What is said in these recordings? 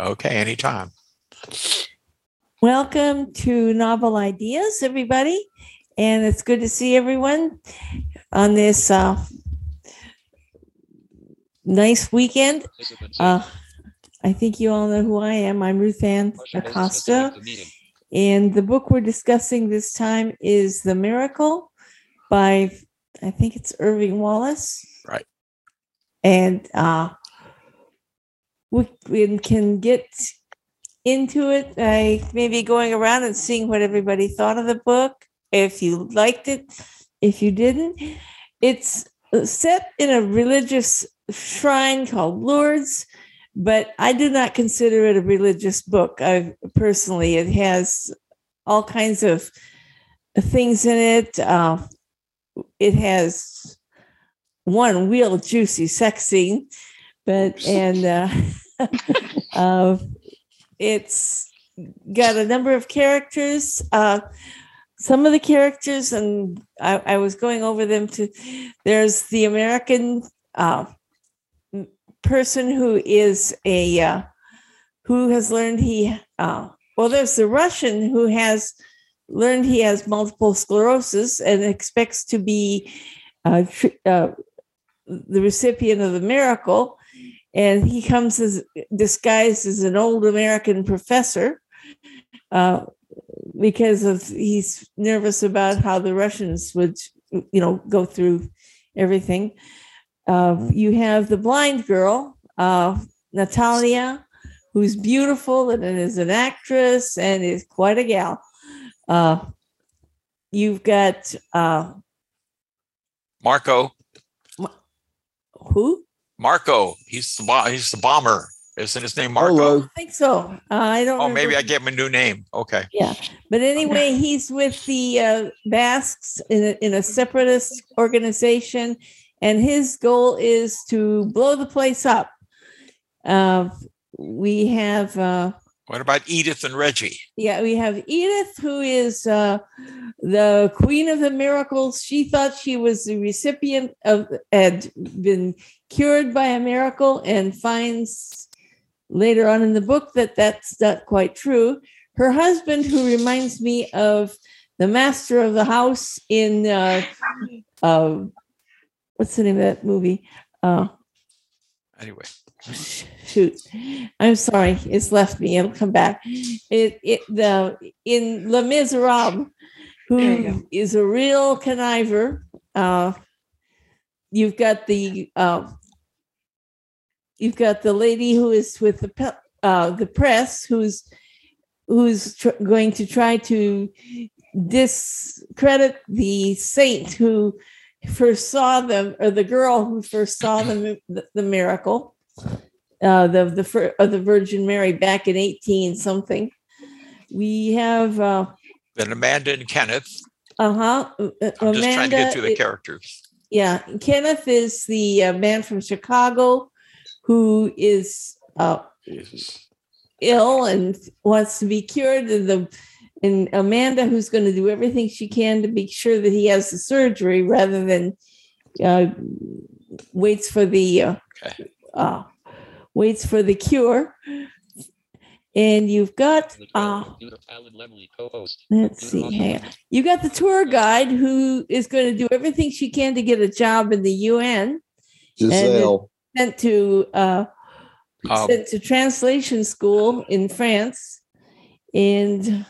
Okay, anytime. Welcome to Novel Ideas, everybody. And it's good to see everyone on this uh, nice weekend. Uh, I think you all know who I am. I'm Ruth Ann Acosta. And the book we're discussing this time is The Miracle by, I think it's Irving Wallace. Right. And uh, we, can get into it by maybe going around and seeing what everybody thought of the book. If you liked it, if you didn't, it's set in a religious shrine called Lourdes, but I do not consider it a religious book. I personally, it has all kinds of things in it. Uh, it has one real juicy sex scene, but and uh, uh, it's got a number of characters. Uh, some of the characters, and I, I, was going over them to. There's the American uh, person who is a uh, who has learned he. Uh, well, there's the Russian who has learned he has multiple sclerosis and expects to be uh, uh, the recipient of the miracle and he comes as disguised as an old American professor uh, because of he's nervous about how the Russians would, you know, go through everything. Uh, you have the blind girl, uh, Natalia, who's beautiful and is an actress and is quite a gal. Uh, you've got uh, Marco. Who? Marco. He's the he's the bomber. Isn't his name Marco? Hello. I think so. Uh, I don't. Oh, remember. maybe I gave him a new name. Okay. Yeah, but anyway, he's with the uh, Basques in a, in a separatist organization, and his goal is to blow the place up. Uh, we have uh, what about Edith and Reggie? Yeah, we have Edith, who is uh, the queen of the miracles. She thought she was the recipient of, had been cured by a miracle, and finds later on in the book that that's not quite true. Her husband, who reminds me of the master of the house in uh, uh, what's the name of that movie? Uh, anyway, shoot. I'm sorry. It's left me. It'll come back. It, it the in les miserables who is a real conniver uh you've got the uh you've got the lady who is with the uh the press who's who's tr- going to try to discredit the saint who first saw them or the girl who first saw the, the, the miracle uh, the the of the Virgin Mary back in eighteen something. We have uh, then Amanda and Kenneth. Uh-huh. Uh, I'm Amanda, just trying to get through the characters. Yeah, Kenneth is the uh, man from Chicago who is uh, ill and wants to be cured, and the and Amanda who's going to do everything she can to be sure that he has the surgery rather than uh, waits for the uh, okay. Uh, waits for the cure. And you've got uh, let's see, hang You got the tour guide who is going to do everything she can to get a job in the UN. Giselle. sent to uh, um, sent to translation school in France, and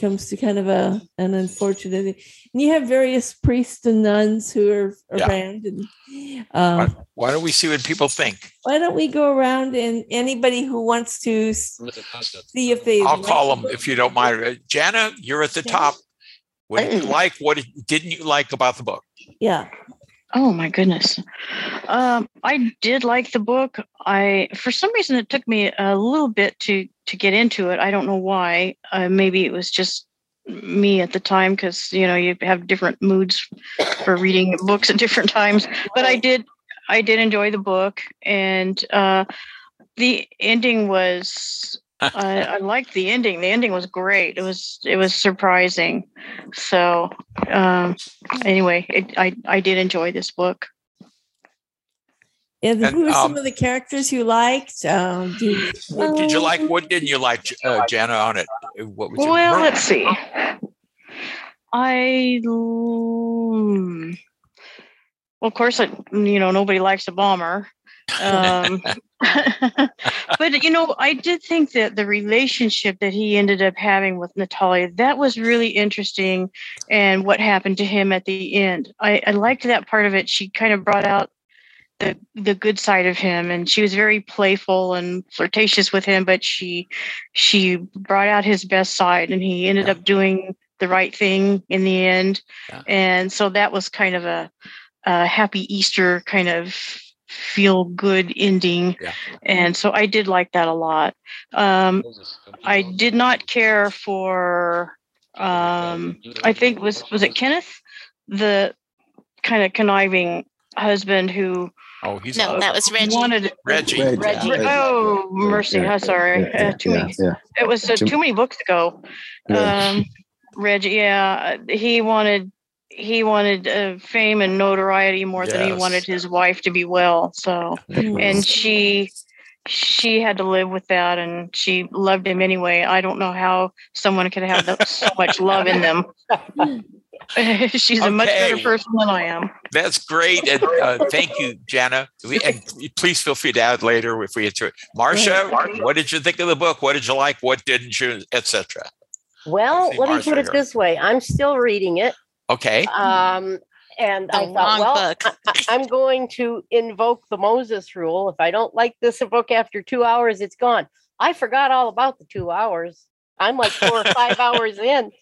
comes to kind of a an unfortunate thing. And you have various priests and nuns who are yeah. around. And um, why, why, don't we see what people think? Why don't we go around and anybody who wants to see if they? I'll like call them if you don't mind. Uh, Jana, you're at the top. What did you like? What didn't you like about the book? Yeah. Oh my goodness. Um, I did like the book. I for some reason it took me a little bit to to get into it. I don't know why. Uh, maybe it was just me at the time because you know you have different moods for reading books at different times. But I did I did enjoy the book, and uh, the ending was I, I liked the ending. The ending was great. It was it was surprising. So um, anyway, it, I I did enjoy this book. And, And, who are some um, of the characters you liked? Um, do you, What did you like? What didn't you like, uh, Jana, on it? What was your- Well, Mer- let's see. I, well, of course, I, you know, nobody likes a bomber. Um, but you know, I did think that the relationship that he ended up having with Natalia that was really interesting, and what happened to him at the end. I, I liked that part of it. She kind of brought out the the good side of him, and she was very playful and flirtatious with him. But she she brought out his best side, and he ended Yeah. up doing the right thing in the end. Yeah. And so that was kind of a, a happy Easter kind of feel good ending. Yeah. And so I did like that a lot. Um, I did not care for um I think was was it Kenneth the kind of conniving husband who Oh, he's No, a- that was Reggie. wanted Reggie. Reggie. Reggie. Reggie. oh mercy Yeah, I'm sorry yeah, uh, too yeah, many yeah. it was uh, Too- too many books ago Yeah. um Reggie yeah he wanted he wanted uh, fame and notoriety more than he wanted his wife to be well so and she she had to live with that and she loved him anyway i don't know how someone could have that, so much love in them she's a much better person than i am That's great. And uh, thank you, Jana. We- And please feel free to add later if we get to it. Marcia, what did you think of the book? What did you like? What didn't you, etc. Well, see let me put it here. this way. I'm still reading it. Okay. Um, and The I thought, well. I, I'm going to invoke the Moses rule. If I don't like this book after two hours, it's gone. I forgot all about the two hours. I'm like four or five hours in.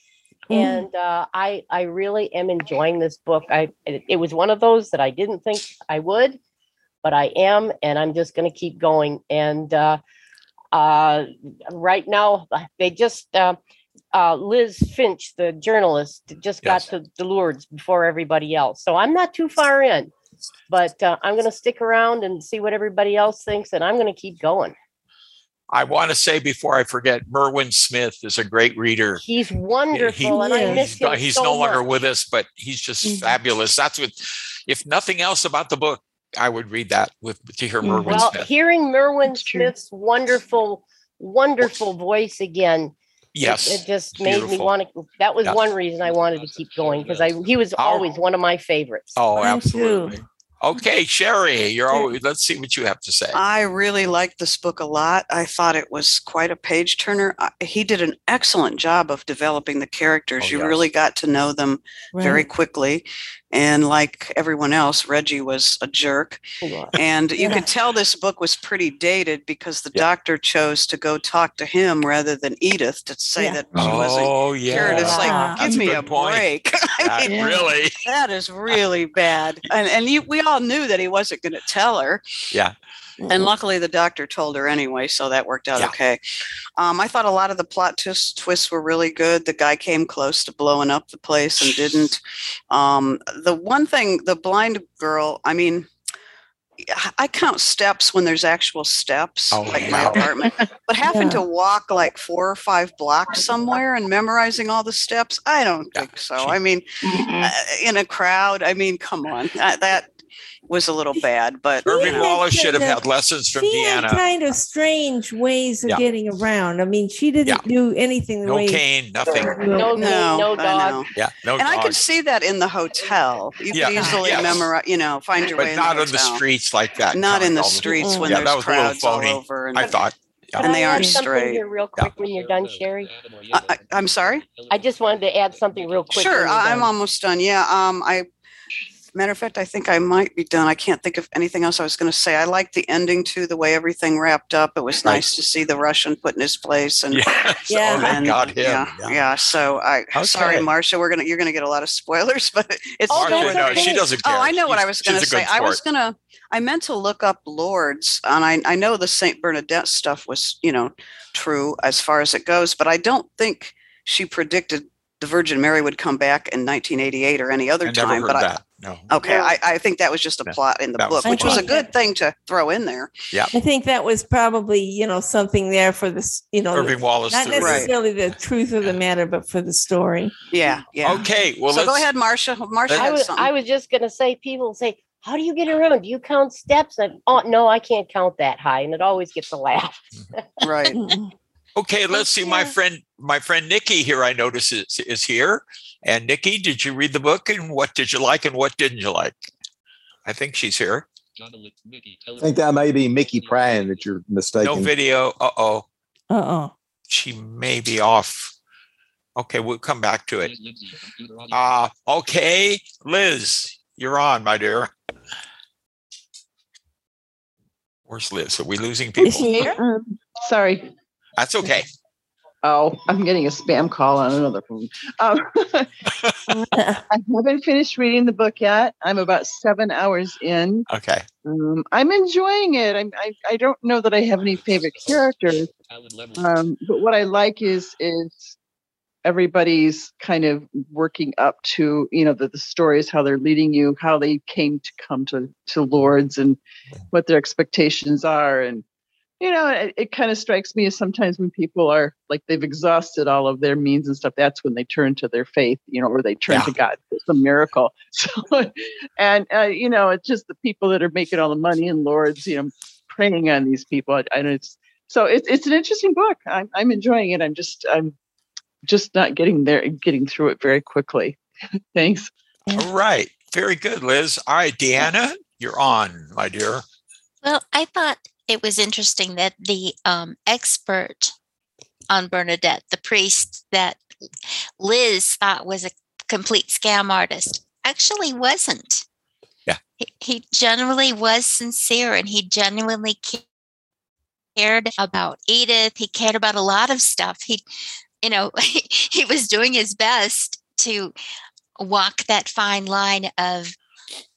And uh, I I really am enjoying this book. I it, it was one of those that I didn't think I would, but I am, and I'm just going to keep going. And uh, uh, right now, they just uh, Liz Finch, the journalist, just got Yes. to the Lourdes before everybody else. So I'm not too far in, but uh, I'm going to stick around and see what everybody else thinks, and I'm going to keep going. I want to say before I forget, Merwin Smith is a great reader. He's wonderful, and I miss He's, him no- he's so no longer with us, but he's just Mhm. fabulous. That's what, if nothing else about the book, I would read that with to hear Mhm. Merwin Well, Smith. hearing Merwin That's true. Smith's wonderful, wonderful voice again, it- Yes. it, just made me want to. That was Yeah. one reason I wanted to keep going because I he was Our- always one of my favorites. Oh, absolutely. Okay, Sherry, you're always, let's see what you have to say. I really liked this book a lot. I thought it was quite a page turner. He did an excellent job of developing the characters. Oh, you yes. really got to know them very quickly. And like everyone else, Reggie was a jerk. And you Yeah. could tell this book was pretty dated because the Yeah. doctor chose to go talk to him rather than Edith to say Yeah. that she wasn't Oh, cured. yeah. It's like, Yeah. give That's me good a break. I mean, Really? that is really bad. And and you, we all knew that he wasn't going to tell her. And luckily, the doctor told her anyway, so that worked out Yeah. okay. Um, I thought a lot of the plot twist, twists were really good. The guy came close to blowing up the place and didn't. Um, the one thing, the blind girl, I mean, I count steps when there's actual steps, Oh, like my apartment. But having Yeah. to walk like four or five blocks somewhere and memorizing all the steps, I don't Yeah, think so. I mean, uh, in a crowd, I mean, come on, that, that was a little bad. But Irving Yeah. Wallace should have had lessons from she had kind of strange ways of Yeah. getting around. I mean, she didn't do anything the No way. cane, nothing. No, no, no I dog. Yeah, no and I could see that in the hotel. You Yeah. could easily Yes. memorize, you know, find your way But in not the on the streets like that. Not in the streets when Yeah, there's was a little crowds all over. And I thought. Can And they aren't straight. here real quick when you're done, Sherry? I, I, I'm sorry. I just wanted to add something real quick. Sure, I- I'm done. almost done. Yeah. Um, I. Matter of fact, I think I might be done. I can't think of anything else I was going to say. I liked the ending too, the way everything wrapped up. It was Right. nice to see the Russian put in his place and oh, Yeah. Yeah. Oh, thank and- God him. Yeah, Yeah. yeah. So I sorry, Marcia, we're gonna you're gonna get a lot of spoilers, but it's Oh, Marcia, that's no, okay. she doesn't care. Oh, I know what I was gonna say. I was gonna I meant to look up Lourdes, and I I know the Saint Bernadette stuff was you know true as far as it goes, but I don't think she predicted the Virgin Mary would come back in 1988 or any other I never time. heard But I, that. No. okay, No. I, I think that was just a Yeah, plot in the that was book, which was a good thing to throw in there. Yeah. I think that was probably, you know, something there for this, you know, Irving Wallace. not too. Right. necessarily the truth of the matter, but for the story. Yeah, yeah. Okay. Well, so let's, go ahead, Marcia. Marcia I was. I was just gonna say, people say, how do you get around? Do you count steps? And oh no, I can't count that high, and it always gets a laugh. Right. Okay, let's see. My friend, my friend Nikki here, I notice is, is here. And Nikki, did you read the book and what did you like and what didn't you like? I think she's here. I think that may be Mickey Prine that you're mistaken. No video. Uh oh. Uh-oh. She may be off. Okay, we'll come back to it. Uh, okay, Liz, you're on, my dear. Where's Liz? Are we losing Is people? she here? Um, sorry. That's okay. Oh, I'm getting a spam call on another phone. Um, I haven't finished reading the book yet. I'm about seven hours in. Okay. Um, I'm enjoying it. I'm, I I don't know that I have any favorite characters, um, but what I like is is everybody's kind of working up to you know the, the stories how they're leading you how they came to come to to Lourdes and what their expectations are and you know it, it kind of strikes me as sometimes when people are like they've exhausted all of their means and stuff that's when they turn to their faith you know or they turn to god. For some miracle. So and uh, you know it's just the people that are making all the money and Lourdes you know preying on these people I it's so it's it's an interesting book. I'm, I'm enjoying it. I'm just i'm just not getting there getting through it very quickly. Thanks. All right. Very good, Liz. All right, Deanna, you're on, my dear. Well, I thought it was interesting that the um, expert on Bernadette, the priest that Liz thought was a complete scam artist, actually wasn't. Yeah. He, he genuinely was sincere and he genuinely cared about Edith. He cared about a lot of stuff. He, you know, he was doing his best to walk that fine line of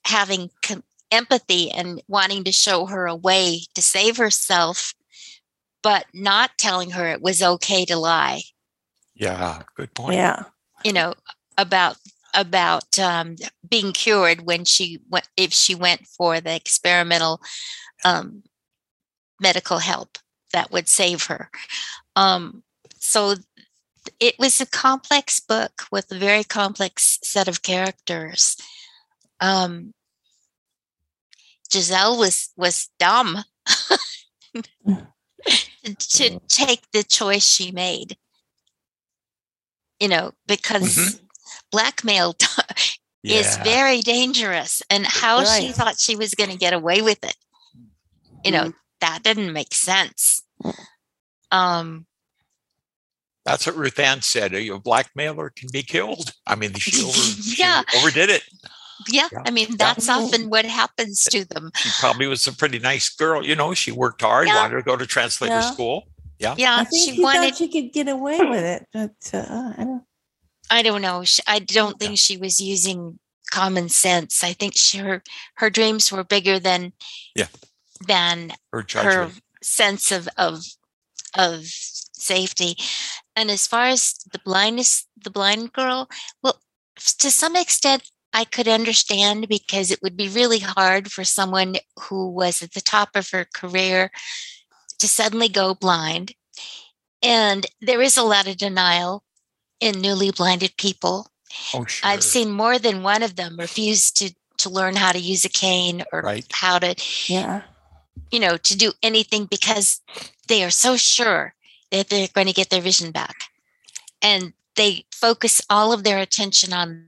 having com- empathy and wanting to show her a way to save herself, but not telling her it was okay to lie. Yeah, good point. Yeah. You know about about um, being cured when she went if she went for the experimental um, medical help that would save her. Um, so it was a complex book with a very complex set of characters. Um, Giselle was was dumb to take the choice she made. You know, because blackmail is Yeah. very dangerous, and how she thought she was going to get away with it. You know, that didn't make sense. Um, That's what Ruth Ann said. A blackmailer can be killed. I mean, she, over, she overdid it. Yeah, Yeah. I mean, Yeah. that's often what happens to them. She probably was a pretty nice girl. You know, she worked hard, Yeah. wanted to go to translator Yeah. school. Yeah, I think she she wanted. thought she could get away with it, but uh, I don't. I don't know. I don't think she was using common sense. I think she, her her dreams were bigger than Yeah. than Her her sense of of of safety. And as far as the blindness, the blind girl, well, to some extent, I could understand because it would be really hard for someone who was at the top of her career to suddenly go blind. And there is a lot of denial in newly blinded people. Oh, sure. I've seen more than one of them refuse to to learn how to use a cane or Right. how to Yeah. you know, to do anything because they are so sure that they're going to get their vision back. And they focus all of their attention on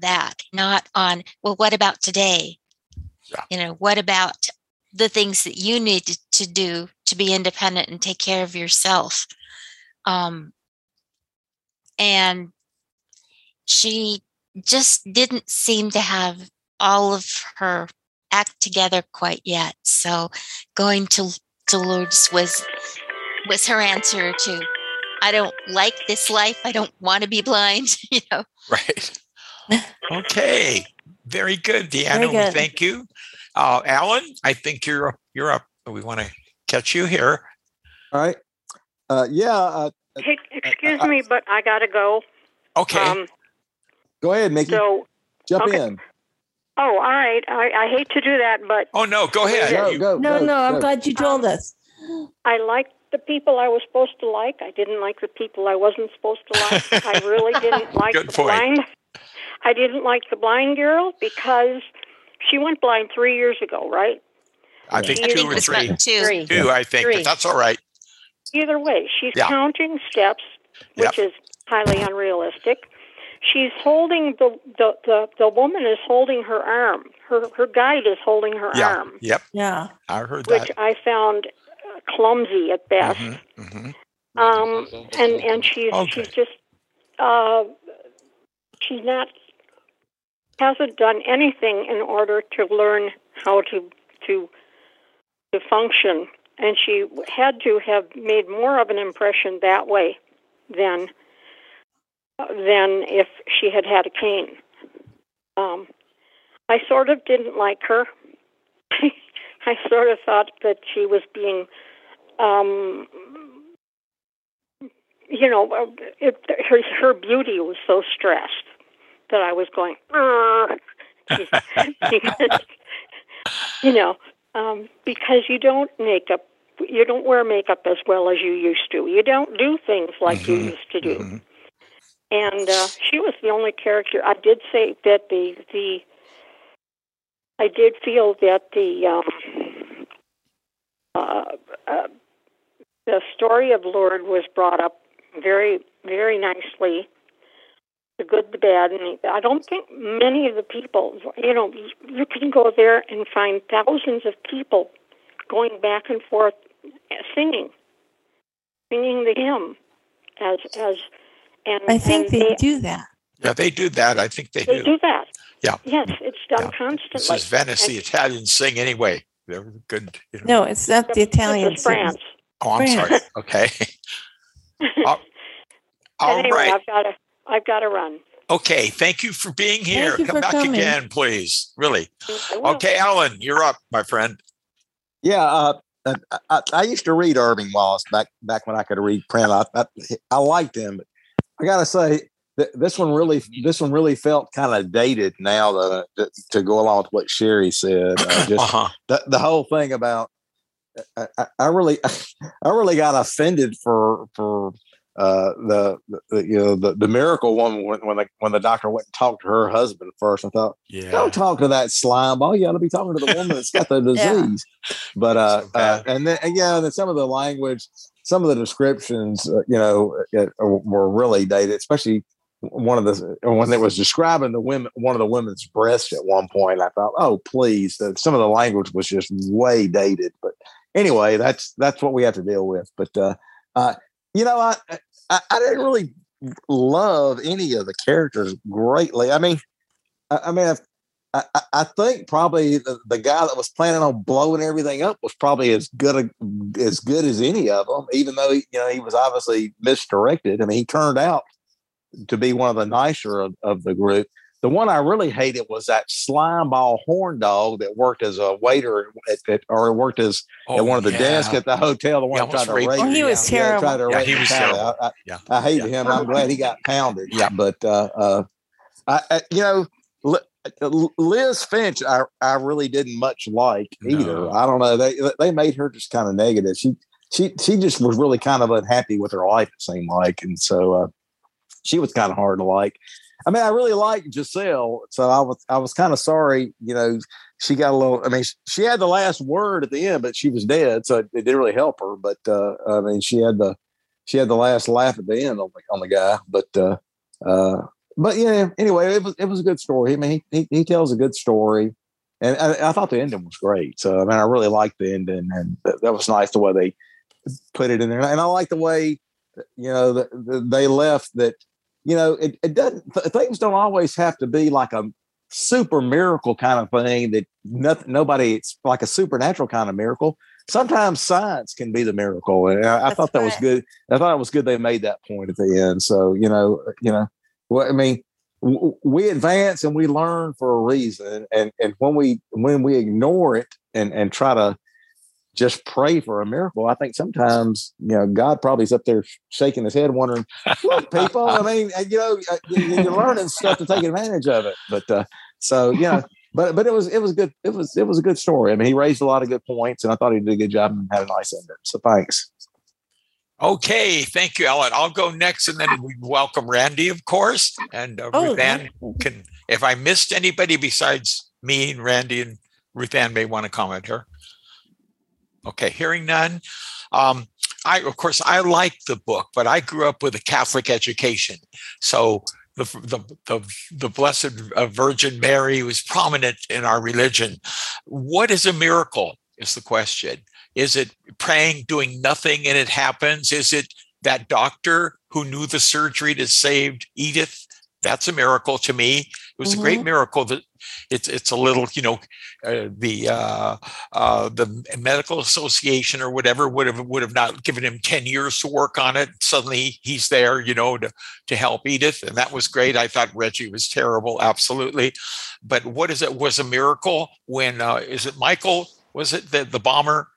that, not on, well, what about today? Yeah. You know, what about the things that you need to, to do to be independent and take care of yourself? Um, and she just didn't seem to have all of her act together quite yet. So going to to Lourdes was was her answer to I don't like this life. I don't want to be blind, you know. Right. Okay. Very good, Deanna. Very We good. thank you. Uh, Alan, I think you're up. You're up. We want to catch you here. All right. Uh, yeah. Uh, Hey, excuse me, but I gotta go. Okay. Um, go ahead, Mickey. so, Jump okay. in. oh, all right. I, I hate to do that, but oh no, go ahead. Go, You- go, No, go, no, I'm glad you told us. I liked the people I was supposed to like. I didn't like the people I wasn't supposed to like. I really didn't like Good the point. blind. I didn't like the blind girl because she went blind three years ago, right? I think She two is- or It's three. two. Three. Two, I think, Three. but that's all right. Either way, she's Yeah. counting steps, which is highly unrealistic. She's holding the, the the the woman is holding her arm. Her her guide is holding her Yeah. arm, Yep. Yeah. I heard that. which. I found uh, clumsy at best. Mhm, mhm. Um, and and she's Okay. she's just uh, she's not hasn't done anything in order to learn how to to to function, and she had to have made more of an impression that way than than if she had had a cane. Um, I sort of didn't like her. I sort of thought that she was being um, you know, uh, it, her her beauty was so stressed that I was going, because, you know, um, because you don't make up, you don't wear makeup as well as you used to. You don't do things like you Mhm, used to do. mhm. And uh, she was the only character. I did say that the the I did feel that the um, uh, uh, the story of Lourdes was brought up very very nicely. The good, the bad, and the, I don't think many of the people, you know, you can go there and find thousands of people going back and forth singing, singing the hymn as as and I think and they do that. Yeah, they do that. I think they, they do. do that. Yeah. Yes, it's done Yeah. constantly. This is Venice. And The Italians sing anyway. They're good. You know. No, it's not the this Italian. is France. Oh, I'm sorry. Okay. All- all anyway, right. I've got to I've got to run. Okay. Thank you for being here. you Come for back coming. again, please. Really. Okay, Alan, you're up, my friend. Yeah, uh, I, I, I used to read Irving Wallace back back when I could read print. I I, I liked him, but I gotta say th- this one really this one really felt kind of dated now though, to, to go along with what Sherry said. Uh, just Uh-huh. the, the whole thing about I, I, I really I really got offended for for uh, the, the you know the, the miracle woman when when the when the doctor went and talked to her husband first. I thought Yeah. don't talk to that slime ball. You ought to be talking to the woman that's got the Yeah. disease. But uh, So uh, and then and, yeah, and then some of the language, some of the descriptions, uh, you know, uh, uh, were really dated. Especially one of the when it was describing the women, one of the women's breasts at one point. I thought, oh please, the, some of the language was just way dated. But anyway, that's that's what we have to deal with. But uh, uh, you know, I, I I didn't really love any of the characters greatly. I mean, I, I mean, I've, I, I- think probably the, the guy that was planning on blowing everything up was probably as good a, as good as any of them, even though he, you know he was obviously misdirected. I mean, he turned out to be one of the nicer of, of the group. The one I really hated was that slime ball horn dog that worked as a waiter at, at, or worked as at one of the Oh, yeah. desks at the hotel. The one Yeah, tried to raped rape. Oh, he was Yeah, terrible. tried to Yeah, he was terrible. I, I, Yeah. I hated Yeah. him. I'm glad he got pounded. Yeah. But uh, uh, I, I, you know, Liz Finch, I, I really didn't much like either. No. I don't know. They they made her just kind of negative. She she she just was really kind of unhappy with her life. It seemed like, and so uh, she was kind of hard to like. I mean, I really liked Giselle, so I was I was kind of sorry. You know, she got a little. I mean, she, had the last word at the end, but she was dead, so it, didn't really help her. But uh, I mean, she had the she had the last laugh at the end on the on the guy. But uh, uh, but yeah, anyway, it was it was a good story. I mean, he he, he tells a good story, and I, I thought the ending was great. So I mean, I really liked the ending, and that, that was nice the way they put it in there, and I like the way you know the, the, they left that. You know, it, it doesn't. Th- things don't always have to be like a super miracle kind of thing that nothing, nobody. It's like a supernatural kind of miracle. Sometimes science can be the miracle, and I, I thought that was good. I thought it was good they made that point at the end. So you know, uh, you know, well, I mean, w- we advance and we learn for a reason, and and when we when we ignore it and and try to just pray for a miracle, I think sometimes you know God probably is up there shaking his head, wondering, "Look, people, I mean, uh, you know, uh, you- you're learning stuff to take advantage of it." But uh, so you know. But but it was it was good it was it was a good story. I mean, he raised a lot of good points, and I thought he did a good job and had a nice ending. So thanks. Okay, thank you, Alan. I'll go next, and then we welcome Randy, of course, and uh, Oh, Ruth Ann can. If I missed anybody besides me and Randy and Ruth Ann may want to comment here. Okay, hearing none. Um, I, of course, I like the book, but I grew up with a Catholic education. So the, the, the, the Blessed Virgin Mary was prominent in our religion. What is a miracle? Is the question. Is it praying, doing nothing, and it happens? Is it that doctor who knew the surgery that saved Edith? That's a miracle to me. It was mm-hmm. a great miracle that it's it's a little you know uh, the uh, uh, the medical association or whatever would have would have not given him 10 years to work on it suddenly he's there you know to to help edith and that was great i thought reggie was terrible absolutely but what is it was a miracle when uh, is it michael was it the, the bomber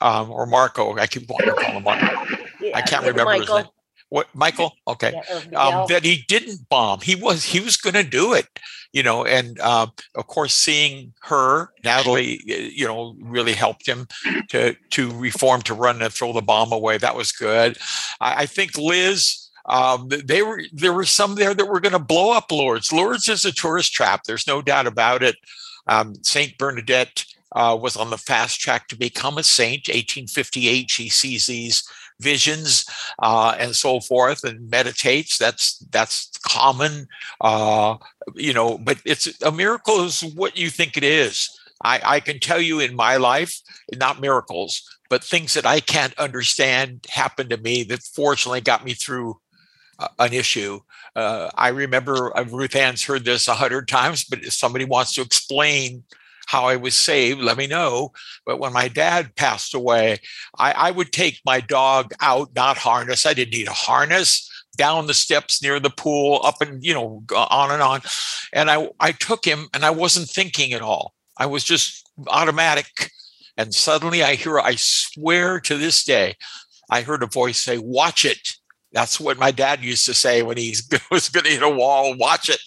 um, or marco i keep wanting to call him marco yeah, i can't remember michael. his name what Michael? Okay, Yeah, um, that he didn't bomb. He was he was going to do it, you know. And uh, of course, seeing her, Natalie, you know, really helped him to to reform to run and throw the bomb away. That was good. I, I think Liz. Um, they were there were some there that were going to blow up Lourdes. Lourdes is a tourist trap. There's no doubt about it. Um, Saint Bernadette uh, was on the fast track to become a saint. 1858, she sees these visions uh, and so forth and meditates that's that's common uh, you know but it's a miracle is what you think it is. I, I can tell you in my life not miracles but things that i can't understand happen to me that fortunately got me through uh, an issue. Uh, i remember uh, ruth ann's heard this a hundred times but if somebody wants to explain how I was saved, let me know. But when my dad passed away, I, I would take my dog out, not harness. I didn't need a harness down the steps near the pool, up and you know, on and on. And I I took him and I wasn't thinking at all. I was just automatic. And suddenly I hear, I swear to this day, I heard a voice say, Watch it. That's what my dad used to say when he was going to hit a wall, watch it.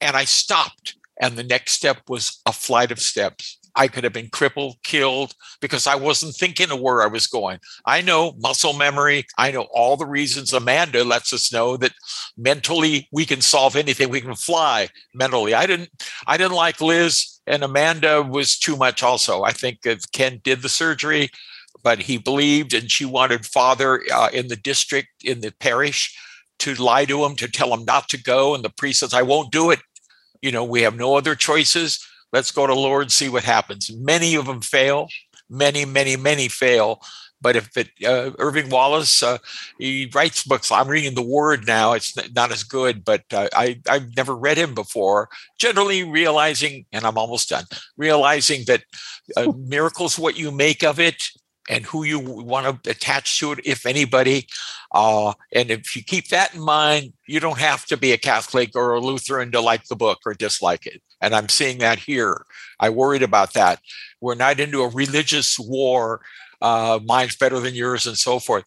And I stopped and the next step was a flight of steps. I could have been crippled, killed because I wasn't thinking of where I was going. I know muscle memory. I know all the reasons. Amanda lets us know that mentally we can solve anything. We can fly mentally. I didn't. I didn't like Liz, and Amanda was too much. Also, I think Ken did the surgery, but he believed, and she wanted father uh, in the district in the parish to lie to him to tell him not to go, and the priest says, "I won't do it." You know, we have no other choices. Let's go to Lourdes, see what happens. Many of them fail. Many, many, many fail. But if it, uh, Irving Wallace, uh, he writes books. I'm reading The Word now. It's not as good, but uh, I, I've never read him before. Generally realizing, and I'm almost done, realizing that uh, miracles what you make of it and who you want to attach to it, if anybody. Uh, and if you keep that in mind, you don't have to be a Catholic or a Lutheran to like the book or dislike it. And I'm seeing that here. I worried about that. We're not into a religious war. Uh, mine's better than yours, and so forth.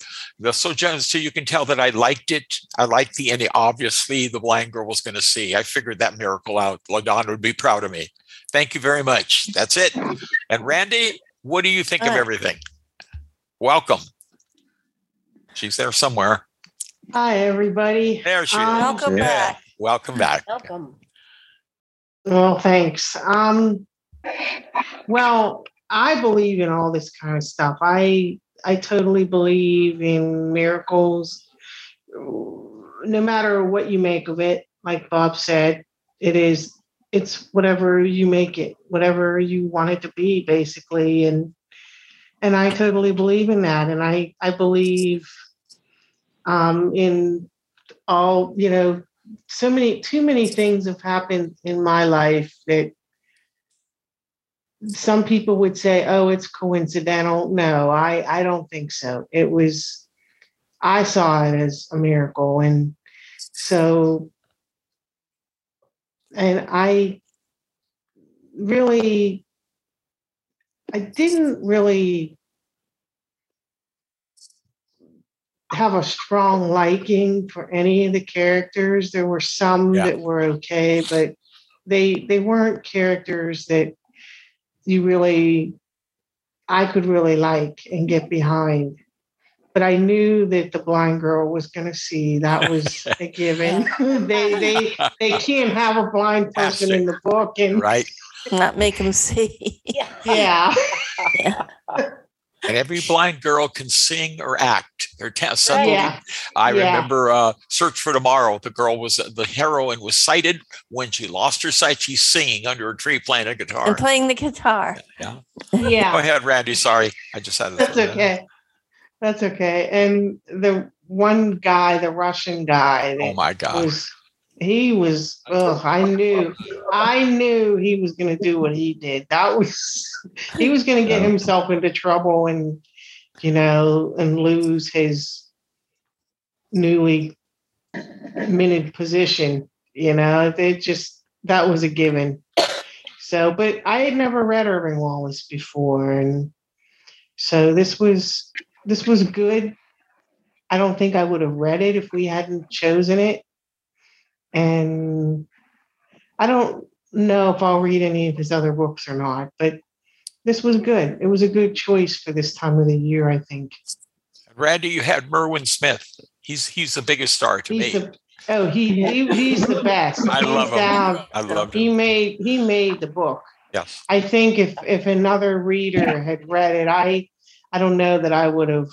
So, so you can tell that I liked it. I liked the ending. Obviously, the blind girl was going to see. I figured that miracle out. LaDonna would be proud of me. Thank you very much. That's it. And Randy, what do you think of everything? Welcome. She's there somewhere. Hi, everybody. There she Um, is. Welcome Yeah. back. Welcome back. Welcome. Well, thanks. Um, well, I believe in all this kind of stuff. I I totally believe in miracles. No matter what you make of it, like Bob said, it is it's whatever you make it, whatever you want it to be, basically. And and I totally believe in that. And I I believe um, in all you know so many too many things have happened in my life that some people would say oh it's coincidental. No i i don't think so. It was i saw it as a miracle. And so and i really i didn't really have a strong liking for any of the characters. There were some Yeah. that were okay, but they they weren't characters that you really I could really like and get behind. But I knew that the blind girl was going to see. That was a given. they they they can't have a blind person in the book and Right. Not make him see. Yeah. And every blind girl can sing or act. They're ta- some Yeah. I Yeah. remember uh, Search for Tomorrow. The girl was the heroine was sighted when she lost her sight. She's singing under a tree playing a guitar. and playing the guitar. yeah. Yeah. Go ahead, Randy. Sorry, I just had to. That's throw that okay. That's okay. And the one guy, the Russian guy, Oh my God. was he was. Oh, I knew, I knew he was going to do what he did. That was he was going to get himself into trouble and you know and lose his newly minted position. You know, they just that was a given. So, but I had never read Irving Wallace before, and so this was this was good. I don't think I would have read it if we hadn't chosen it. And I don't know if I'll read any of his other books or not, but this was good. It was a good choice for this time of the year, I think. Randy, you had Merwin Smith. He's he's the biggest star to He's me. the oh he, he he's the best. I Hands love him. down. I love him. He made he made the book. Yes. I think if if another reader had read it, I I don't know that I would have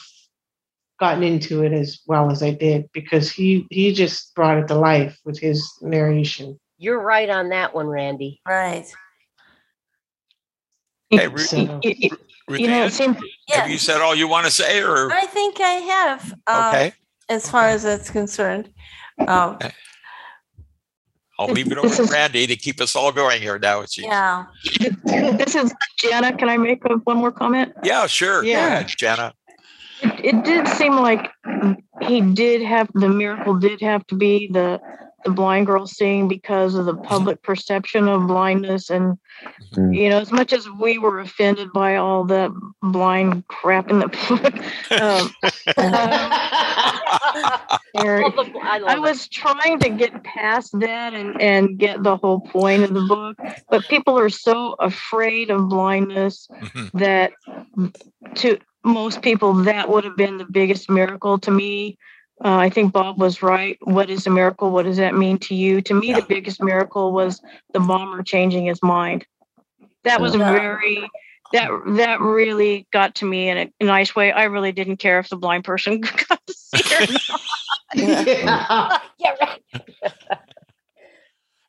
gotten into it as well as I did because he he just brought it to life with his narration. You're right on that one, Randy. Right. Hey, Ru- So Ruth You know, Ann, it seems have you said all you want to say, or I think I have. Uh, okay? As far as that's concerned. Um, I'll leave it over to Randy to keep us all going here now. She- yeah. this is Jana. Can I make a, one more comment? Yeah, sure. Go Yeah. ahead, Jana. It, it did seem like he did have the miracle did have to be the the blind girl seeing because of the public perception of blindness and Mhm. you know as much as we were offended by all the blind crap in the book um, there- Love I love it. was trying to get past that and, and get the whole point of the book, but people are so afraid of blindness Mhm. that to most people that would have been the biggest miracle to me. Uh, I think Bob was right. What is a miracle? What does that mean to you? To me, Yeah. the biggest miracle was the bomber changing his mind. That was Yeah. very that that really got to me in a nice way. I really didn't care if the blind person got to see her. or not. yeah. yeah, right.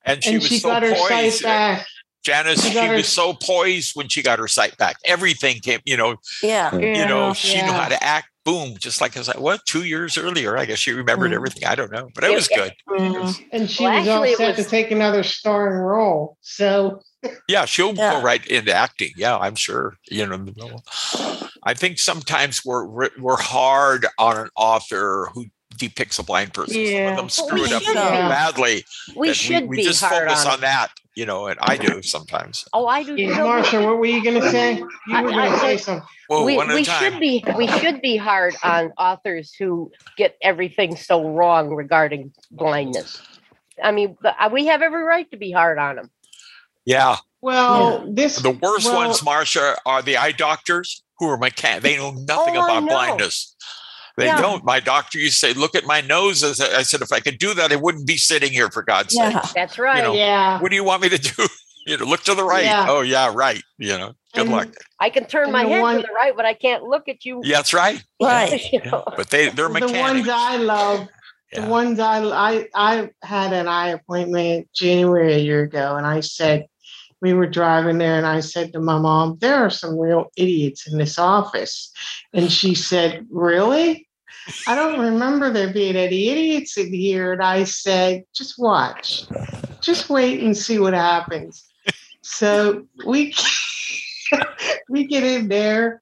And she and was she so got her sight back. Janice, She she, her- was so poised when she got her sight back. Everything came, you know, Yeah. you know, Yeah, she knew how to act. Boom, just like as I was like, what? Two years earlier, I guess she remembered Mm. everything. I don't know, but it Yeah, was yeah. good. Mm. And she Well, was all actually, it set was- to take another starring role. So Yeah, she'll Yeah. go right into acting. Yeah, I'm sure. You know, I think sometimes we're we're we're hard on an author who depicts a blind person. Some Yeah. of them Well, screw we it up should so be. badly. We that should we, be just hard focus on. on that, you know, and I do sometimes. Oh, I do. yeah, too. Marcia, what were you gonna say? You I- were gonna say something. Whoa, we one at we time. should be we should be hard on authors who get everything so wrong regarding blindness. I mean, but uh, we have every right to be hard on them. Yeah, Well, this the worst well, ones, Marcia, are the eye doctors who are mechan. They know nothing Oh, about know. blindness. They Yeah. don't. My doctor used to say, "Look at my nose." I said- "If I could do that, I wouldn't be sitting here." For God's sake, That's right. know, Yeah. what do you want me to do? You know, look to the right. Yeah. Oh yeah, right. You know, good And- luck. I can turn And my the head one- to the right, but I can't look at you. Yeah, that's right. Right. You know? But they they're the ones I love, Yeah. the ones I I I had an eye appointment January a year ago, and I said we were driving there, and I said to my mom, "There are some real idiots in this office," and she said, "Really?" I don't remember there being any idiots in here. And I said, just watch, just wait and see what happens. So we we get in there,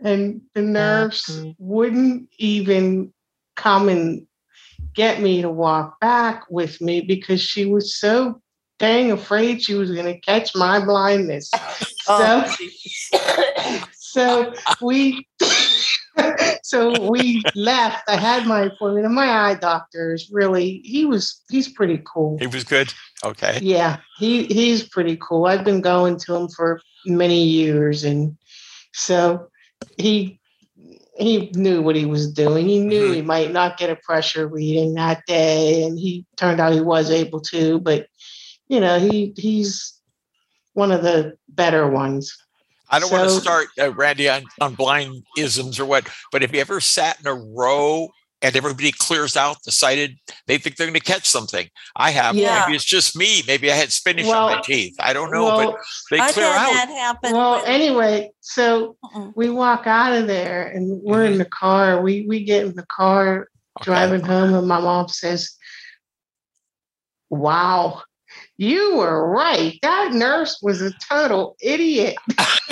and the nurse wouldn't even come and get me to walk back with me because she was so dang afraid she was going to catch my blindness. So, so we so we left. I had my appointment, and my eye doctor is really he was he's pretty cool. He was good. Okay. Yeah, he he's pretty cool. I've been going to him for many years, and so he he knew what he was doing. He knew mm-hmm. he might not get a pressure reading that day, and he turned out he was able to. But you know, he he's one of the better ones. I don't want to start, uh, Randy, on, on blind isms or what, but if you ever sat in a row and everybody clears out the sighted, they think they're going to catch something. I have. Yeah. Maybe it's just me. Maybe I had spinach on my teeth. I don't know, well, but they I've clear had out. that happen. Well, with- anyway, so we walk out of there and we're Mm-hmm. in the car. We we get in the car Okay. driving home, and my mom says, "Wow, you were right. That nurse was a total idiot."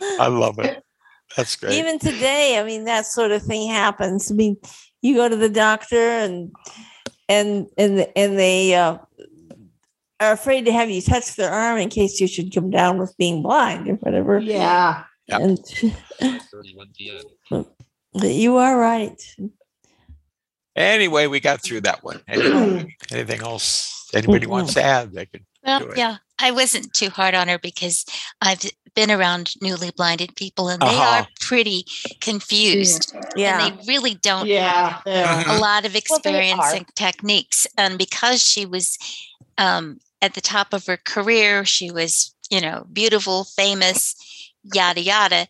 I love it. That's great. even today i mean that sort of thing happens i mean you go to the doctor and and and and they uh, are afraid to have you touch their arm in case you should come down with being blind or whatever Yeah. Yep. and you are right anyway, we got through that one. Anything, anything else anybody wants to add? They can. Well, do it. yeah, I wasn't too hard on her because I've been around newly blinded people and they Uh-huh. are pretty confused. yeah And they really don't Yeah. yeah. a lot of Well, experience are. and techniques. And because she was um, at the top of her career, she was, you know, beautiful, famous, yada, yada.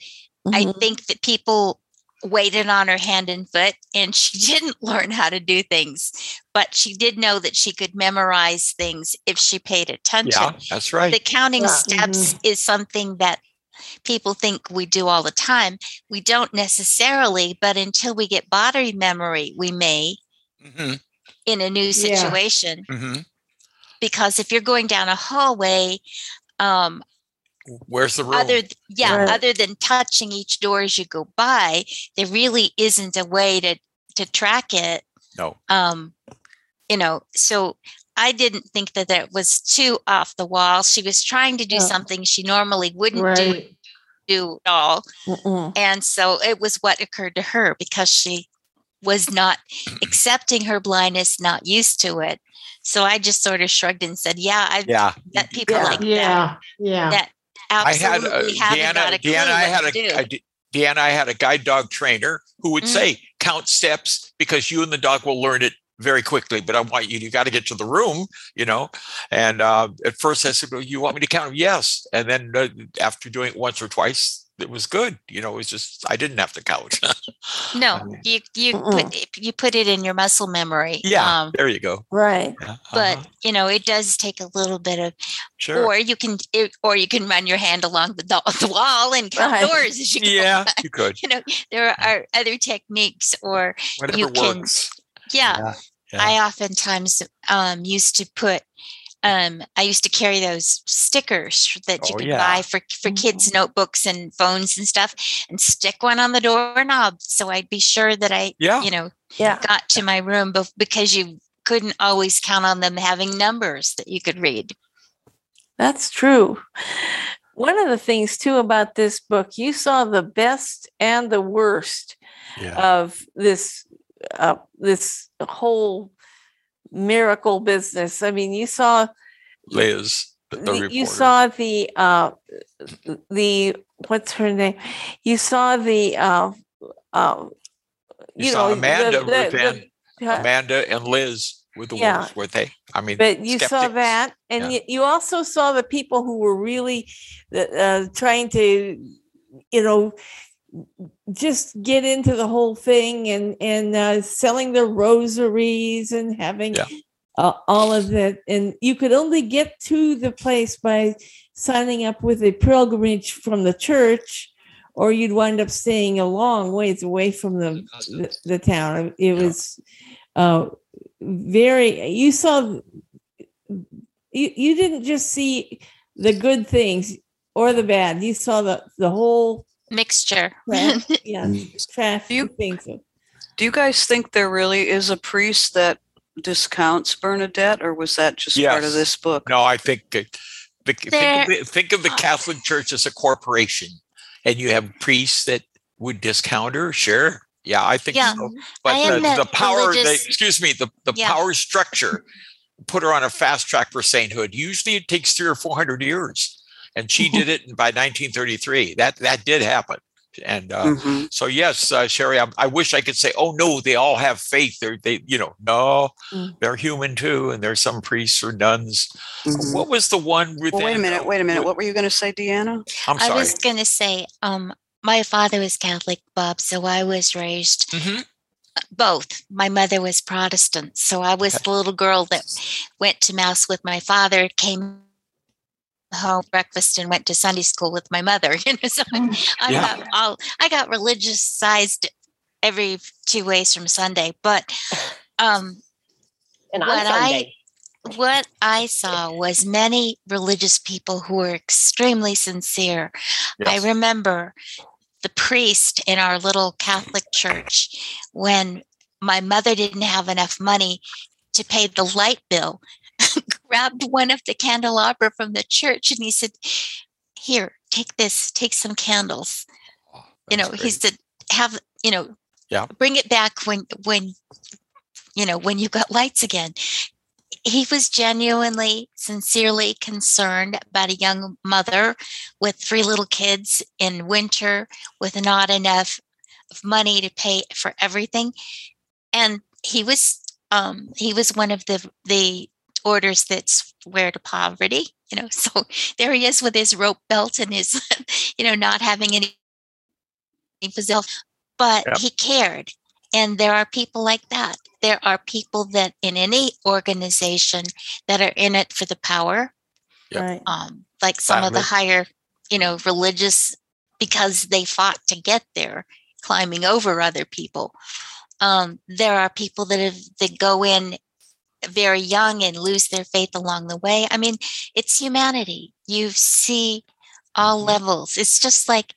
I Mhm. think that people waited on her hand and foot and she didn't learn how to do things, but she did know that she could memorize things if she paid attention. Yeah, that's right. The counting Yeah. steps is something that people think we do all the time. We don't necessarily, but until we get body memory, we may hmm in a new Yeah. situation. hmm Because if you're going down a hallway, um, Where's the room? other th- yeah, Right. other than touching each door as you go by, there really isn't a way to to track it. No. Um, you know, so I didn't think that that was too off the wall. She was trying to do Yeah. something she normally wouldn't do Right. do at all. Mm-mm. And so it was what occurred to her because she was not accepting her blindness, not used to it. So I just sort of shrugged and said, "Yeah, I've yeah. met people Yeah. like that Yeah. Yeah. that I had uh, Deanna. Deanna, I had a. I Deanna. I had a guide dog trainer who would Mm. say, "Count steps because you and the dog will learn it very quickly." But I want you. You got to get to the room, you know. And uh, at first, I said, "Well, you want me to count them?" Yes. And then uh, after doing it once or twice, it was good. You know, it was just I didn't have to couch. No, Um, you you Mm-mm. put it- you put it in your muscle memory. yeah. Um, there you go. right Yeah, but uh-huh, you know, it does take a little bit of, sure. or you can, it, or you can run your hand along the, the wall and count Right. doors as you go. yeah, you could. You know, there are other techniques, or Whatever you can- yeah, Yeah, yeah. I oftentimes um, used to put. Um, I used to carry those stickers that you Oh, could yeah. buy for for kids' notebooks and phones and stuff, and stick one on the doorknob so I'd be sure that I, Yeah. you know, yeah got to my room bef- because you couldn't always count on them having numbers that you could read. That's true. One of the things too about this book, you saw the best and the worst Yeah. of this uh, this whole miracle business. I mean, you saw Liz, the, you saw the uh, the what's her name? You saw the uh, uh, You saw know Amanda, the- the- the- uh, Amanda and Liz with the Yeah. wolves, were they? I mean, but you saw that and Yeah. you, you also saw the people who were really uh, trying to you know just get into the whole thing and and uh, selling their rosaries and having Yeah. uh, all of that and you could only get to the place by signing up with a pilgrimage from the church or you'd wind up staying a long ways away from the the, the town. It was uh very you saw you you didn't just see the good things or the bad. You saw the the whole Mixture. trash, yeah trash You- things Do you guys think there really is a priest that discounts Bernadette, or was that just part of this book? No, I think the, think, of the, think of the Catholic Church as a corporation, and you have priests that would discount her. Sure, yeah, I think Yeah. so. I But am the, the power, the, excuse me, the, the Yeah. power structure put her on a fast track for sainthood. Usually, it takes three or four hundred years, and she did it And by 1933. That that did happen. And uh, Mhm. so, yes, uh, Sherry, I, I wish I could say, oh no, they all have faith. They're they, you know, no, Mm. they're human too, and there's some priests or nuns. Mhm. What was the one? Within, Well, wait a minute. Wait a minute. with- What were you going to say, Deanna? I'm sorry. I was going to say, um, my father was Catholic, Bob, so I was raised Mhm. both. My mother was Protestant, so I was Okay. the little girl that went to mass with my father, came home breakfast, and went to Sunday school with my mother. You know, so I Yeah. got all I got religious sized every two ways from Sunday, but um, And on what I what I saw was many religious people who were extremely sincere. I remember the priest in our little Catholic church when my mother didn't have enough money to pay the light bill, grabbed one of the candelabra from the church and he said, Here, take this, take some candles. Oh, you know, that's he great. said, have, you know, Yeah. bring it back when when you know when you got lights again he was genuinely sincerely concerned about a young mother with three little kids in winter with not enough of money to pay for everything and he was um he was one of the the orders that swear to poverty you know so there he is with his rope belt and his you know not having any himself but Yep. he cared and there are people like that there are people that in any organization that are in it for the power Yep. Right. um, like some of the higher you know religious because they fought to get there climbing over other people um, there are people that have that go in very young and lose their faith along the way i mean it's humanity you see all Mhm. levels it's just like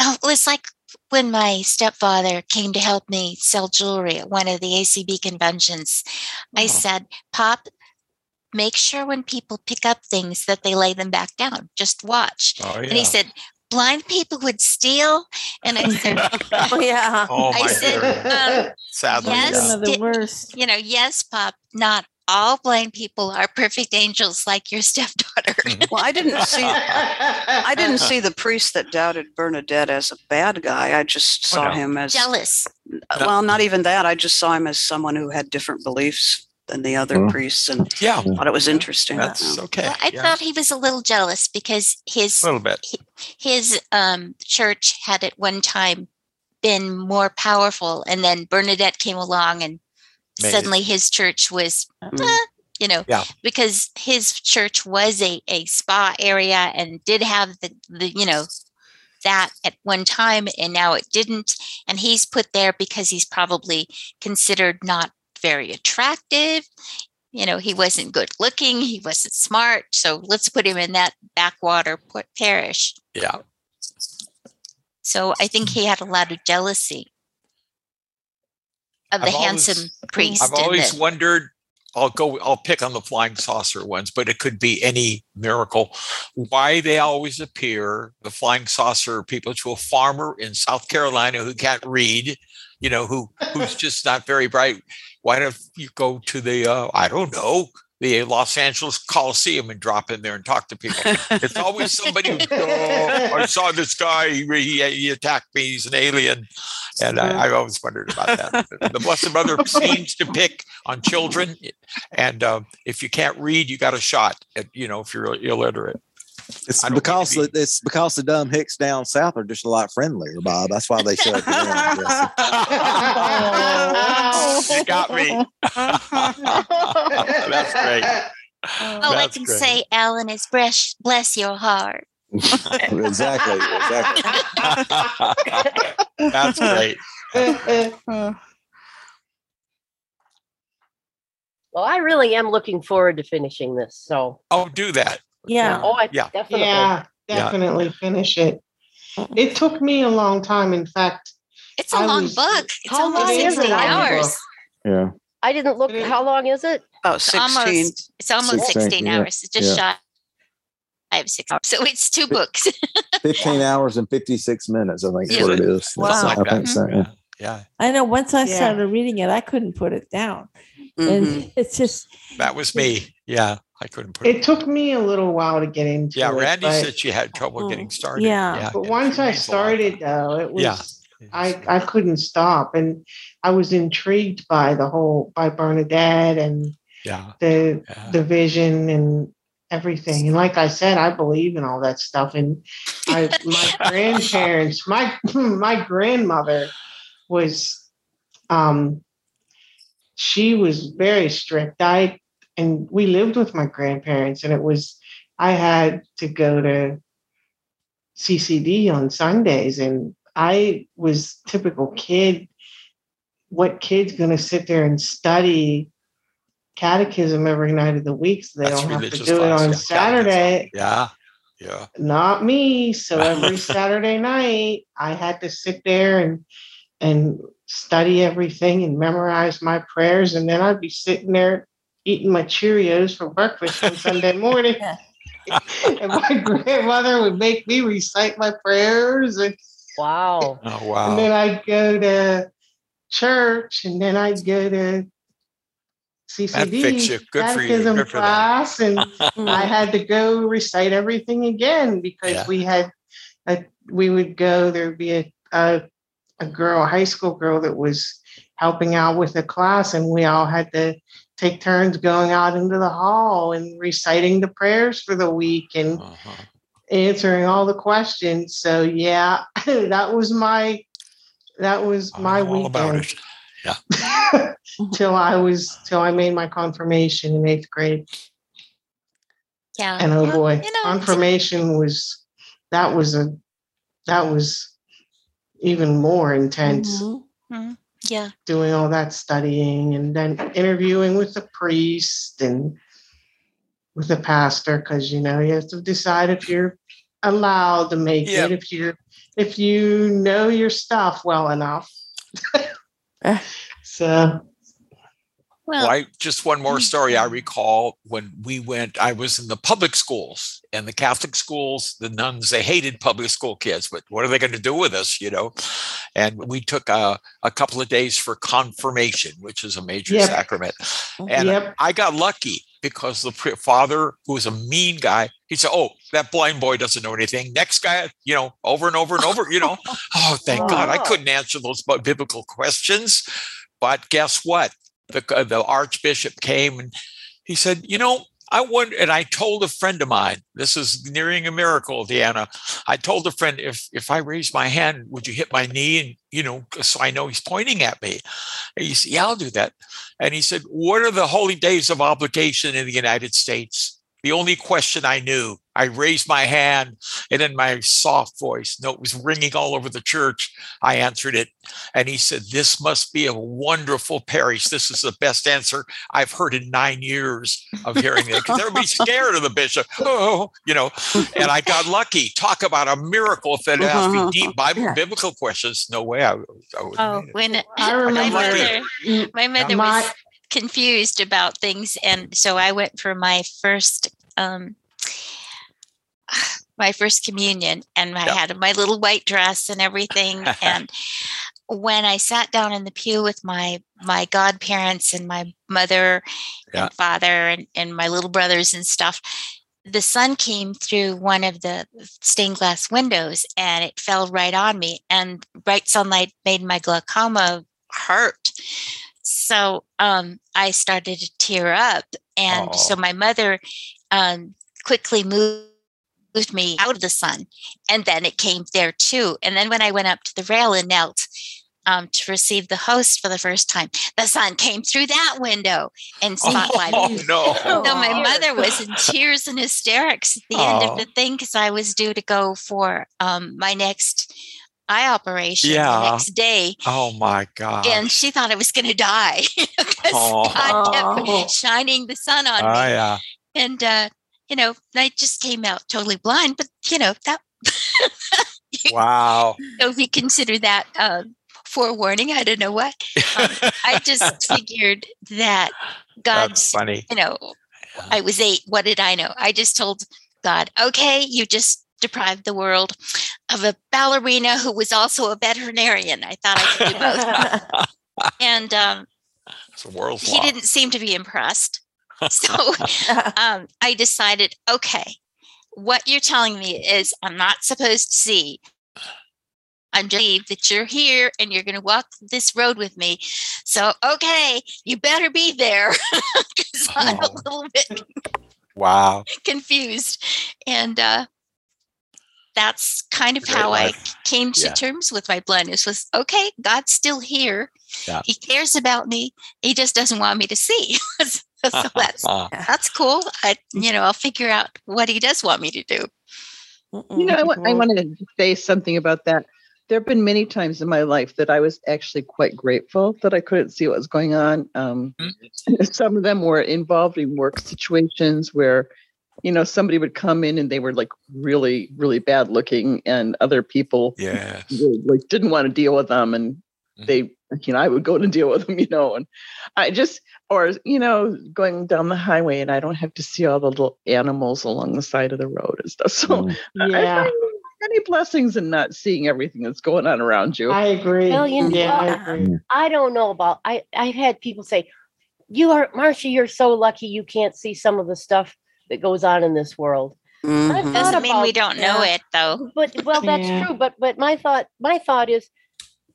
oh, it's like when my stepfather came to help me sell jewelry at one of the acb conventions i Oh. said pop make sure when people pick up things that they lay them back down just watch Oh, yeah. and he said blind people would steal and i said Oh yeah. oh, I my said, dear. um, Sadly, yes. yeah. Of the worst. you know yes pop not all blind people are perfect angels like your stepdaughter Well, I didn't see. I didn't see the priest that doubted Bernadette as a bad guy. I just Oh, saw no. him as jealous Well, not even that. I just saw him as someone who had different beliefs than the other Mm. priests, and Yeah, thought it was interesting. that's Um, okay. Well, i yeah. thought he was a little jealous because his a little bit. his um, church had at one time been more powerful and then bernadette came along and Made it. suddenly his church was Mm. eh, you know Yeah. because his church was a, a spa area and did have the, the you know that at one time and now it didn't and he's put there because he's probably considered not very attractive you know he wasn't good looking he wasn't smart so let's put him in that backwater parish Yeah. so i think he had a lot of jealousy of the I've always- handsome priest I've always the- wondered. I'll go. I'll pick on the flying saucer ones, but it could be any miracle. Why they always appear the flying saucer people to a farmer in South Carolina who can't read, you know, who who's just not very bright. Why don't you go to the uh, I don't know the Los Angeles Coliseum and drop in there and talk to people? It's always somebody. who, oh, I saw this guy. He, he, he attacked me. He's an alien, and I, I've always wondered about that. The Blessed Mother seems to pick on children, and uh, if you can't read, you got a shot. At, you know, if you're illiterate. It's I don't mean to because be- the, it's because the dumb hicks down south are just a lot friendlier, Bob. That's why they shut you down. Oh, you got me. That's great. all i That's can great. say alan is bless, bless your heart exactly. Exactly. That's great. Well, I really am looking forward to finishing this. So, Oh, do that. Yeah. oh, I Yeah. definitely. yeah, Yeah. definitely finish it. It took me a long time. In fact, it's a I long was- book it's How almost long is it? 16 hours Yeah. I didn't look. How long is it? About it's 16. almost it's almost 16, 16 yeah, hours it's just yeah. shy I have six hours. So it's two books. 15 hours and 56 minutes, I think is Yeah. what it is. Wow. I Something like think so. yeah. Yeah. yeah. I know once I Yeah. started reading it, I couldn't put it down. Mhm. And it's just That was me. Yeah. I couldn't put It took me a little while to get into Yeah, it. Randy but, said she had trouble getting started. yeah. but once I reads a lot. started though, it was Yeah. I, I couldn't stop and I was intrigued by the whole by Bernadette and yeah, the yeah. the vision and everything. And like I said, I believe in all that stuff. And I, my grandparents, my my grandmother was, um, she was very strict. I and we lived with my grandparents, and it was I had to go to CCD on Sundays, and I was typical kid. What kid's going to sit there and study catechism every night of the week so they That's don't have to do it on yeah, Saturday? Yeah, yeah. Not me. So every Saturday night, I had to sit there and and study everything and memorize my prayers, and then I'd be sitting there eating my Cheerios for breakfast on Sunday morning. and my grandmother would make me recite my prayers and Wow. Oh wow. and then I'd go to church, and then I'd go to CCD fits you. Good for you. catechism Good for class, and. I had to go recite everything again because Yeah. we had a, we would go. There'd be a, a a girl, a high school girl that was helping out with the class, and we all had to take turns going out into the hall and reciting the prayers for the week and Uh-huh. answering all the questions. So yeah, that was my that was I my know all about weekend it. till I was till I made my confirmation in eighth grade. Yeah. And oh Well, boy, you know, confirmation was that was a that was even more intense Mhm. Mhm. Yeah. doing all that studying and then interviewing with the priest and with the pastor because you know you have to decide if you're allowed to make Yep. it if you're if you know your stuff well enough Eh. so Well, I, just one more mm, story. I recall when we went, I was in the public schools and the Catholic schools, the nuns, they hated public school kids, but what are they going to do with us, you know? And we took a, a couple of days for confirmation, which is a major Yep. sacrament. Oh, and Yep. I got lucky because the father, who was a mean guy, he said, Oh, that blind boy doesn't know anything. Next guy, you know, over and over and over, you know. oh, thank God. I Oh. couldn't answer those biblical questions. But guess what? The, uh, the archbishop came and he said, You know, I wonder, and I told a friend of mine, this is nearing a miracle, Deanna. I told a friend, if if I raise my hand, would you hit my knee? And you know, so I know he's pointing at me. And he said, Yeah, I'll do that. And he said, What are the holy days of obligation in the United States? The only question I knew, I raised my hand and in my soft voice, no, it was ringing all over the church. I answered it. And he said, This must be a wonderful parish. This is the best answer I've heard in nine years of hearing it because everybody's scared of the bishop. Oh, you know, and I got lucky. Talk about a miracle if it asked me deep Bible, Yeah. biblical questions. No way I, would- I would oh, have made it. when I my remember mother, my mother my- was confused about things, and so I went for my first, um, my first communion, and I Yep. had my little white dress and everything, and when I sat down in the pew with my my godparents and my mother Yeah. and father and, and my little brothers and stuff, the sun came through one of the stained glass windows and it fell right on me. And bright sunlight made my glaucoma hurt. So um, I started to tear up. And so Oh. my mother um, quickly moved moved me out of the sun and then it came there too and then when i went up to the rail and knelt um, to receive the host for the first time the sun came through that window and spotlighted Oh, me. no. So my Oh. mother was in tears and hysterics at the end of the thing because I was due to go for um, my next eye operation Yeah. the next day, Oh my God. and she thought I was going to die because Oh. God Oh. kept shining the sun on Oh, me, yeah. and uh, you know I just came out totally blind. But you know that Wow. if you consider that uh, forewarning, I don't know what. Um, I just figured that That's God's funny. you know, I was eight. What did I know? I just told God, okay, you just deprived the world of a ballerina who was also a veterinarian. I thought I could do both. and um, world's he didn't seem to be impressed. so um, I decided, okay, what you're telling me is I'm not supposed to see. I'm just that you're here and you're going to walk this road with me. So, okay, you better be there because I'm a Oh. little bit Wow. confused. And uh, that's kind of Great how I came to Yeah. terms with my blindness was okay, God's still here. Yeah. He cares about me. He just doesn't want me to see. so that's that's cool. I you know, I'll figure out what he does want me to do. You know, I want, wanted to say something about that. There have been many times in my life that I was actually quite grateful that I couldn't see what was going on. Um, some of them were involved in work situations where, you know, somebody would come in and they were like really, really bad looking, and other people yeah. really, like didn't want to deal with them, and they, you know, I would go to deal with them, you know, and I just, or you know, going down the highway and I don't have to see all the little animals along the side of the road and stuff. So Mm. I- I Yeah. find many blessings in not seeing everything that's going on around you. I agree. Well, you know, yeah, I agree. I don't know about I I've had people say, "You are Marcia, you're so lucky you can't see some of the stuff that goes on in this world." I've Mhm. Doesn't mean we don't know yeah. it though. But well, that's Yeah. true. But but my thought my thought is,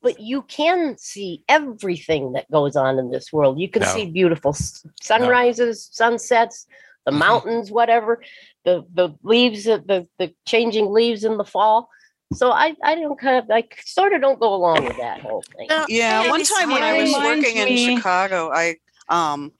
but you can see everything that goes on in this world. You can No. see beautiful s- sunrises, sunsets, the Mhm. mountains, whatever, the the leaves, uh, the the changing leaves in the fall. So I I don't kind of I sort of don't go along with that whole thing. Well, Yeah, one time when I was reminds working in Chicago, I um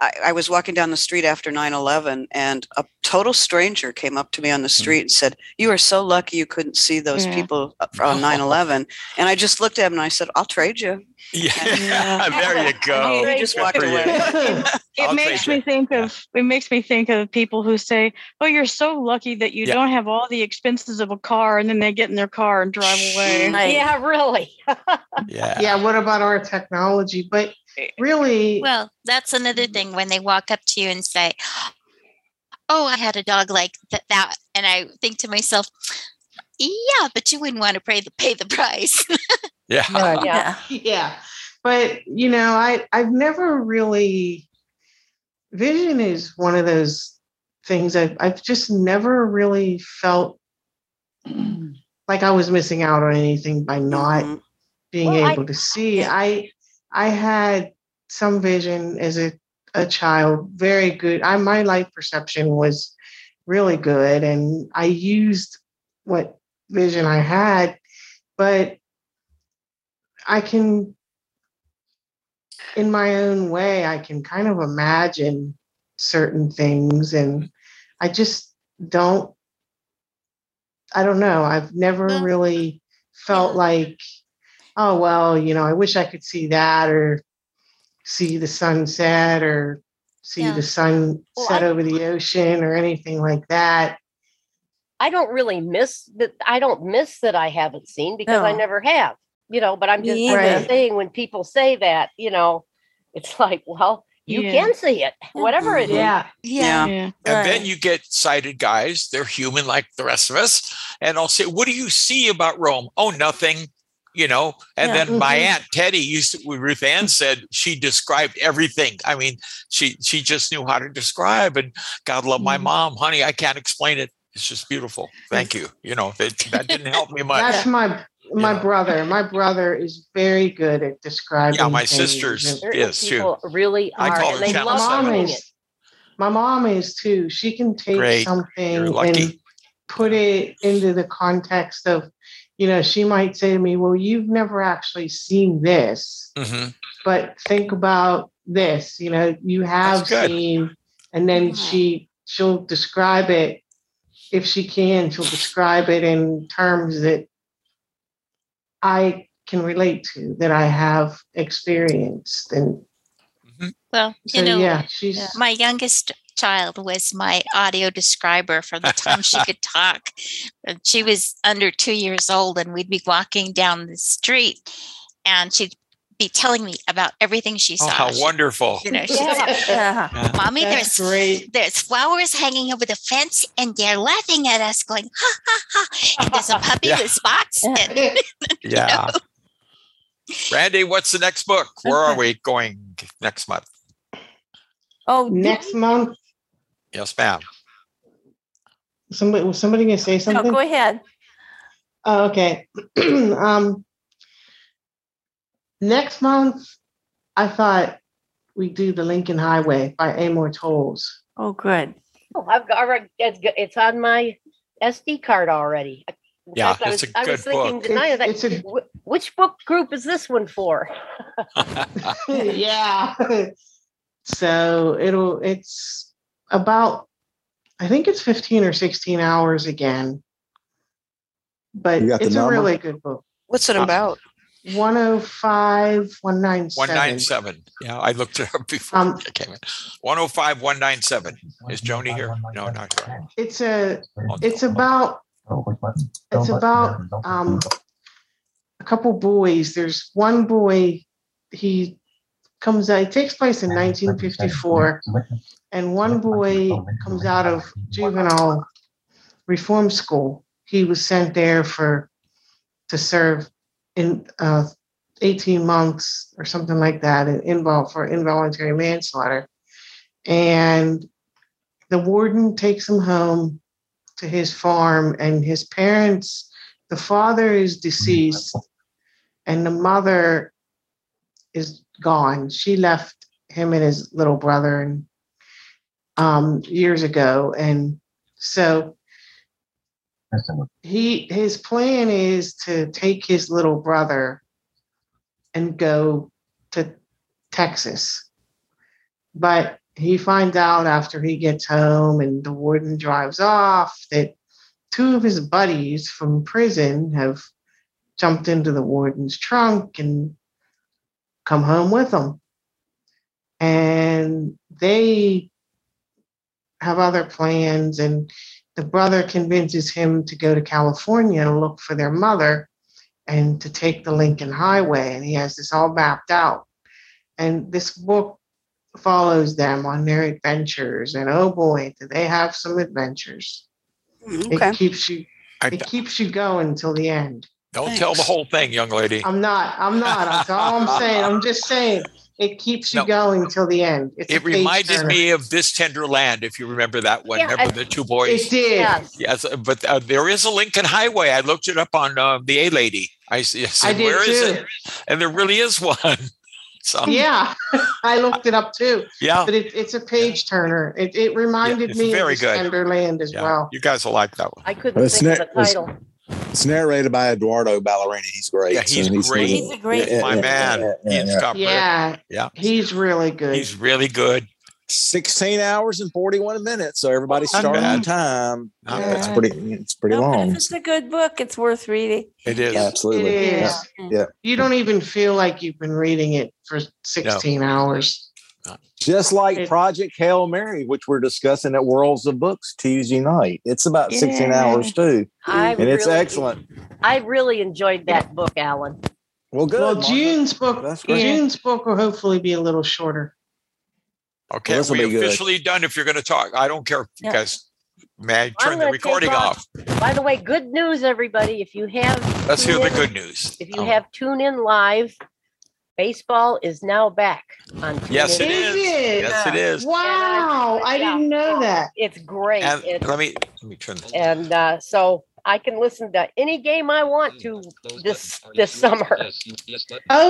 I, I was walking down the street after 9-11 and a total stranger came up to me on the street and said, You are so lucky you couldn't see those Yeah. people uh, on 9-11. And I just looked at him and I said, I'll trade you. Yeah. there you go. He just walked away. It I'll makes me it. think of it makes me think of people who say, "Oh, you're so lucky that you Yeah. don't have all the expenses of a car," and then they get in their car and drive away. Yeah, really. Yeah. Yeah, what about our technology? But really, Well, that's another thing when they walk up to you and say, "Oh, I had a dog like that,", that and I think to myself, "Yeah, but you wouldn't want to pay the pay the price." Yeah. Right. Yeah. yeah. But you know, I I've never really vision is one of those things I've I've just never really felt like I was missing out on anything by not Mhm. being Well, I- able to see. I I had some vision as a, a child, very good. I my light perception was really good and I used what vision I had, but I can in my own way, I can kind of imagine certain things and I just don't I don't know. I've never really felt like, oh well, you know, I wish I could see that or see the sunset or see Yeah. the sun Well, set I- over the ocean or anything like that. I don't really miss that. I don't miss that I haven't seen because I never have, you know. But I'm just, Me I'm just saying when people say that, you know, it's like, well, you Yeah. can see it, whatever it is. Yeah. Yeah. Yeah. And then you get sighted guys. They're human like the rest of us. And I'll say, What do you see about Rome? Oh, nothing. You know, and Yeah. then my Mhm. aunt Teddy used to, Ruth Ann said she described everything. I mean, she she just knew how to describe. And God love my Mhm. mom, honey. I can't explain it. It's just beautiful. Thank you. You know, that, that didn't help me much. That's my my Yeah. brother. My brother is very good at describing. Yeah, my things sisters. and- Certain Yes, too. people really I are, call and they my love mom seven. doing it. is my mom is too. She can take Great. something and put it into the context of, you know, she might say to me, Well, you've never actually seen this, Mhm. but think about this. You know, you have seen, and then she she'll describe it if she can, she'll describe it in terms that I can relate to, that I have experienced. And well, so you know, yeah, she's yeah. my youngest child was my audio describer from the time she could talk. She was under two years old, and we'd be walking down the street, and she'd be telling me about everything she Oh, saw. how She- wonderful. You know, she Yeah. said, Yeah. Uh-huh. "Mommy, That's there's great. there's flowers hanging over the fence, and they're laughing at us, going ha ha ha." And there's a puppy Yeah. with spots. Yeah. And, Yeah. Randy, what's the next book? Where are we going next month? Oh, next month. Yes, ma'am. Somebody was somebody gonna say No, something? go ahead. Oh, okay. um, next month, I thought we'd do the Lincoln Highway by Amor Towles. Oh, good. Oh, I've got already- it's, it's on my SD card already. In Yeah, fact, I was, a I was good thinking book. tonight, I It's- was it's like, "Wh- which book group is this one for? yeah. so it'll it's about I think it's 15 or 16 hours again. But You got the it's a number? really good book. What's it about? 105, 197. 197. Yeah, I looked it up before Um, I came in. 105, 197. Is Joni here? No, not here. It's a Oh, it's about it's about um a couple boys. There's one boy he comes out it takes place in 1954 and one boy comes out of juvenile reform school. He was sent there for to serve in uh, 18 months or something like that, and involved for involuntary manslaughter. And the warden takes him home to his farm, and his parents, the father is deceased, and the mother is gone. She left him and his little brother and um, years ago, and so he his plan is to take his little brother and go to Texas. But he finds out after he gets home and the warden drives off that two of his buddies from prison have jumped into the warden's trunk and come home with them. And they have other plans and the brother convinces him to go to California and look for their mother and to take the Lincoln Highway. And he has this all mapped out. And this book follows them on their adventures. And oh boy, do they have some adventures. Mm, Okay. It keeps you it keeps you going till the end. Don't tell the whole thing, young lady. I'm not, I'm not. That's all I'm saying. I'm just saying it keeps you No. going till the end. It's It page reminded turner. me of This Tender Land, if you remember that one. Yeah, remember I- the two boys? It did. Yes. Yes, but uh, there is a Lincoln Highway. I looked it up on uh, the A Lady. I, s- I said, I did "Where is too. it? And there really is one. So Yeah, I looked it up too. yeah, But it, it's a page turner. It, it reminded it's me very of good. Slender as yeah. well. You guys will like that one. I couldn't It's think of the it's- title. It's narrated by Edoardo Ballerini. He's great. Yeah, he's So great. He's a great- yeah, My yeah, man, yeah, yeah, Ian yeah. Yeah, Yeah, he's really good. he's really good. 16 hours and 41 minutes. So everybody's Not starting on time. Not Yeah, it's pretty it's pretty No, long. it's a good book, it's worth reading. It is. it Absolutely. is. Yeah. You don't even feel like you've been reading it for 16 hours. Just like It- Project Hail Mary, which we're discussing at Worlds of Books Tuesday night. It's about 16 hours too. I And it's excellent. I really enjoyed that book, Alan. Well, good. Well, Martha. June's book, That's great. June's book will hopefully be a little shorter. Okay, Well, this'll we be good. officially done. If you're going to talk, I don't care if you Yeah. guys may I turn the recording off. off. By the way, good news, everybody. If you have Let's hear the In- good news. If you Oh, have TuneIn Live, baseball is now back on Tune Yes, In. it is. it? Yes, it is. Wow, I Yeah. didn't know that. It's great. And It's- let me let me turn this. and uh, so I can listen to any game I want to this this summer.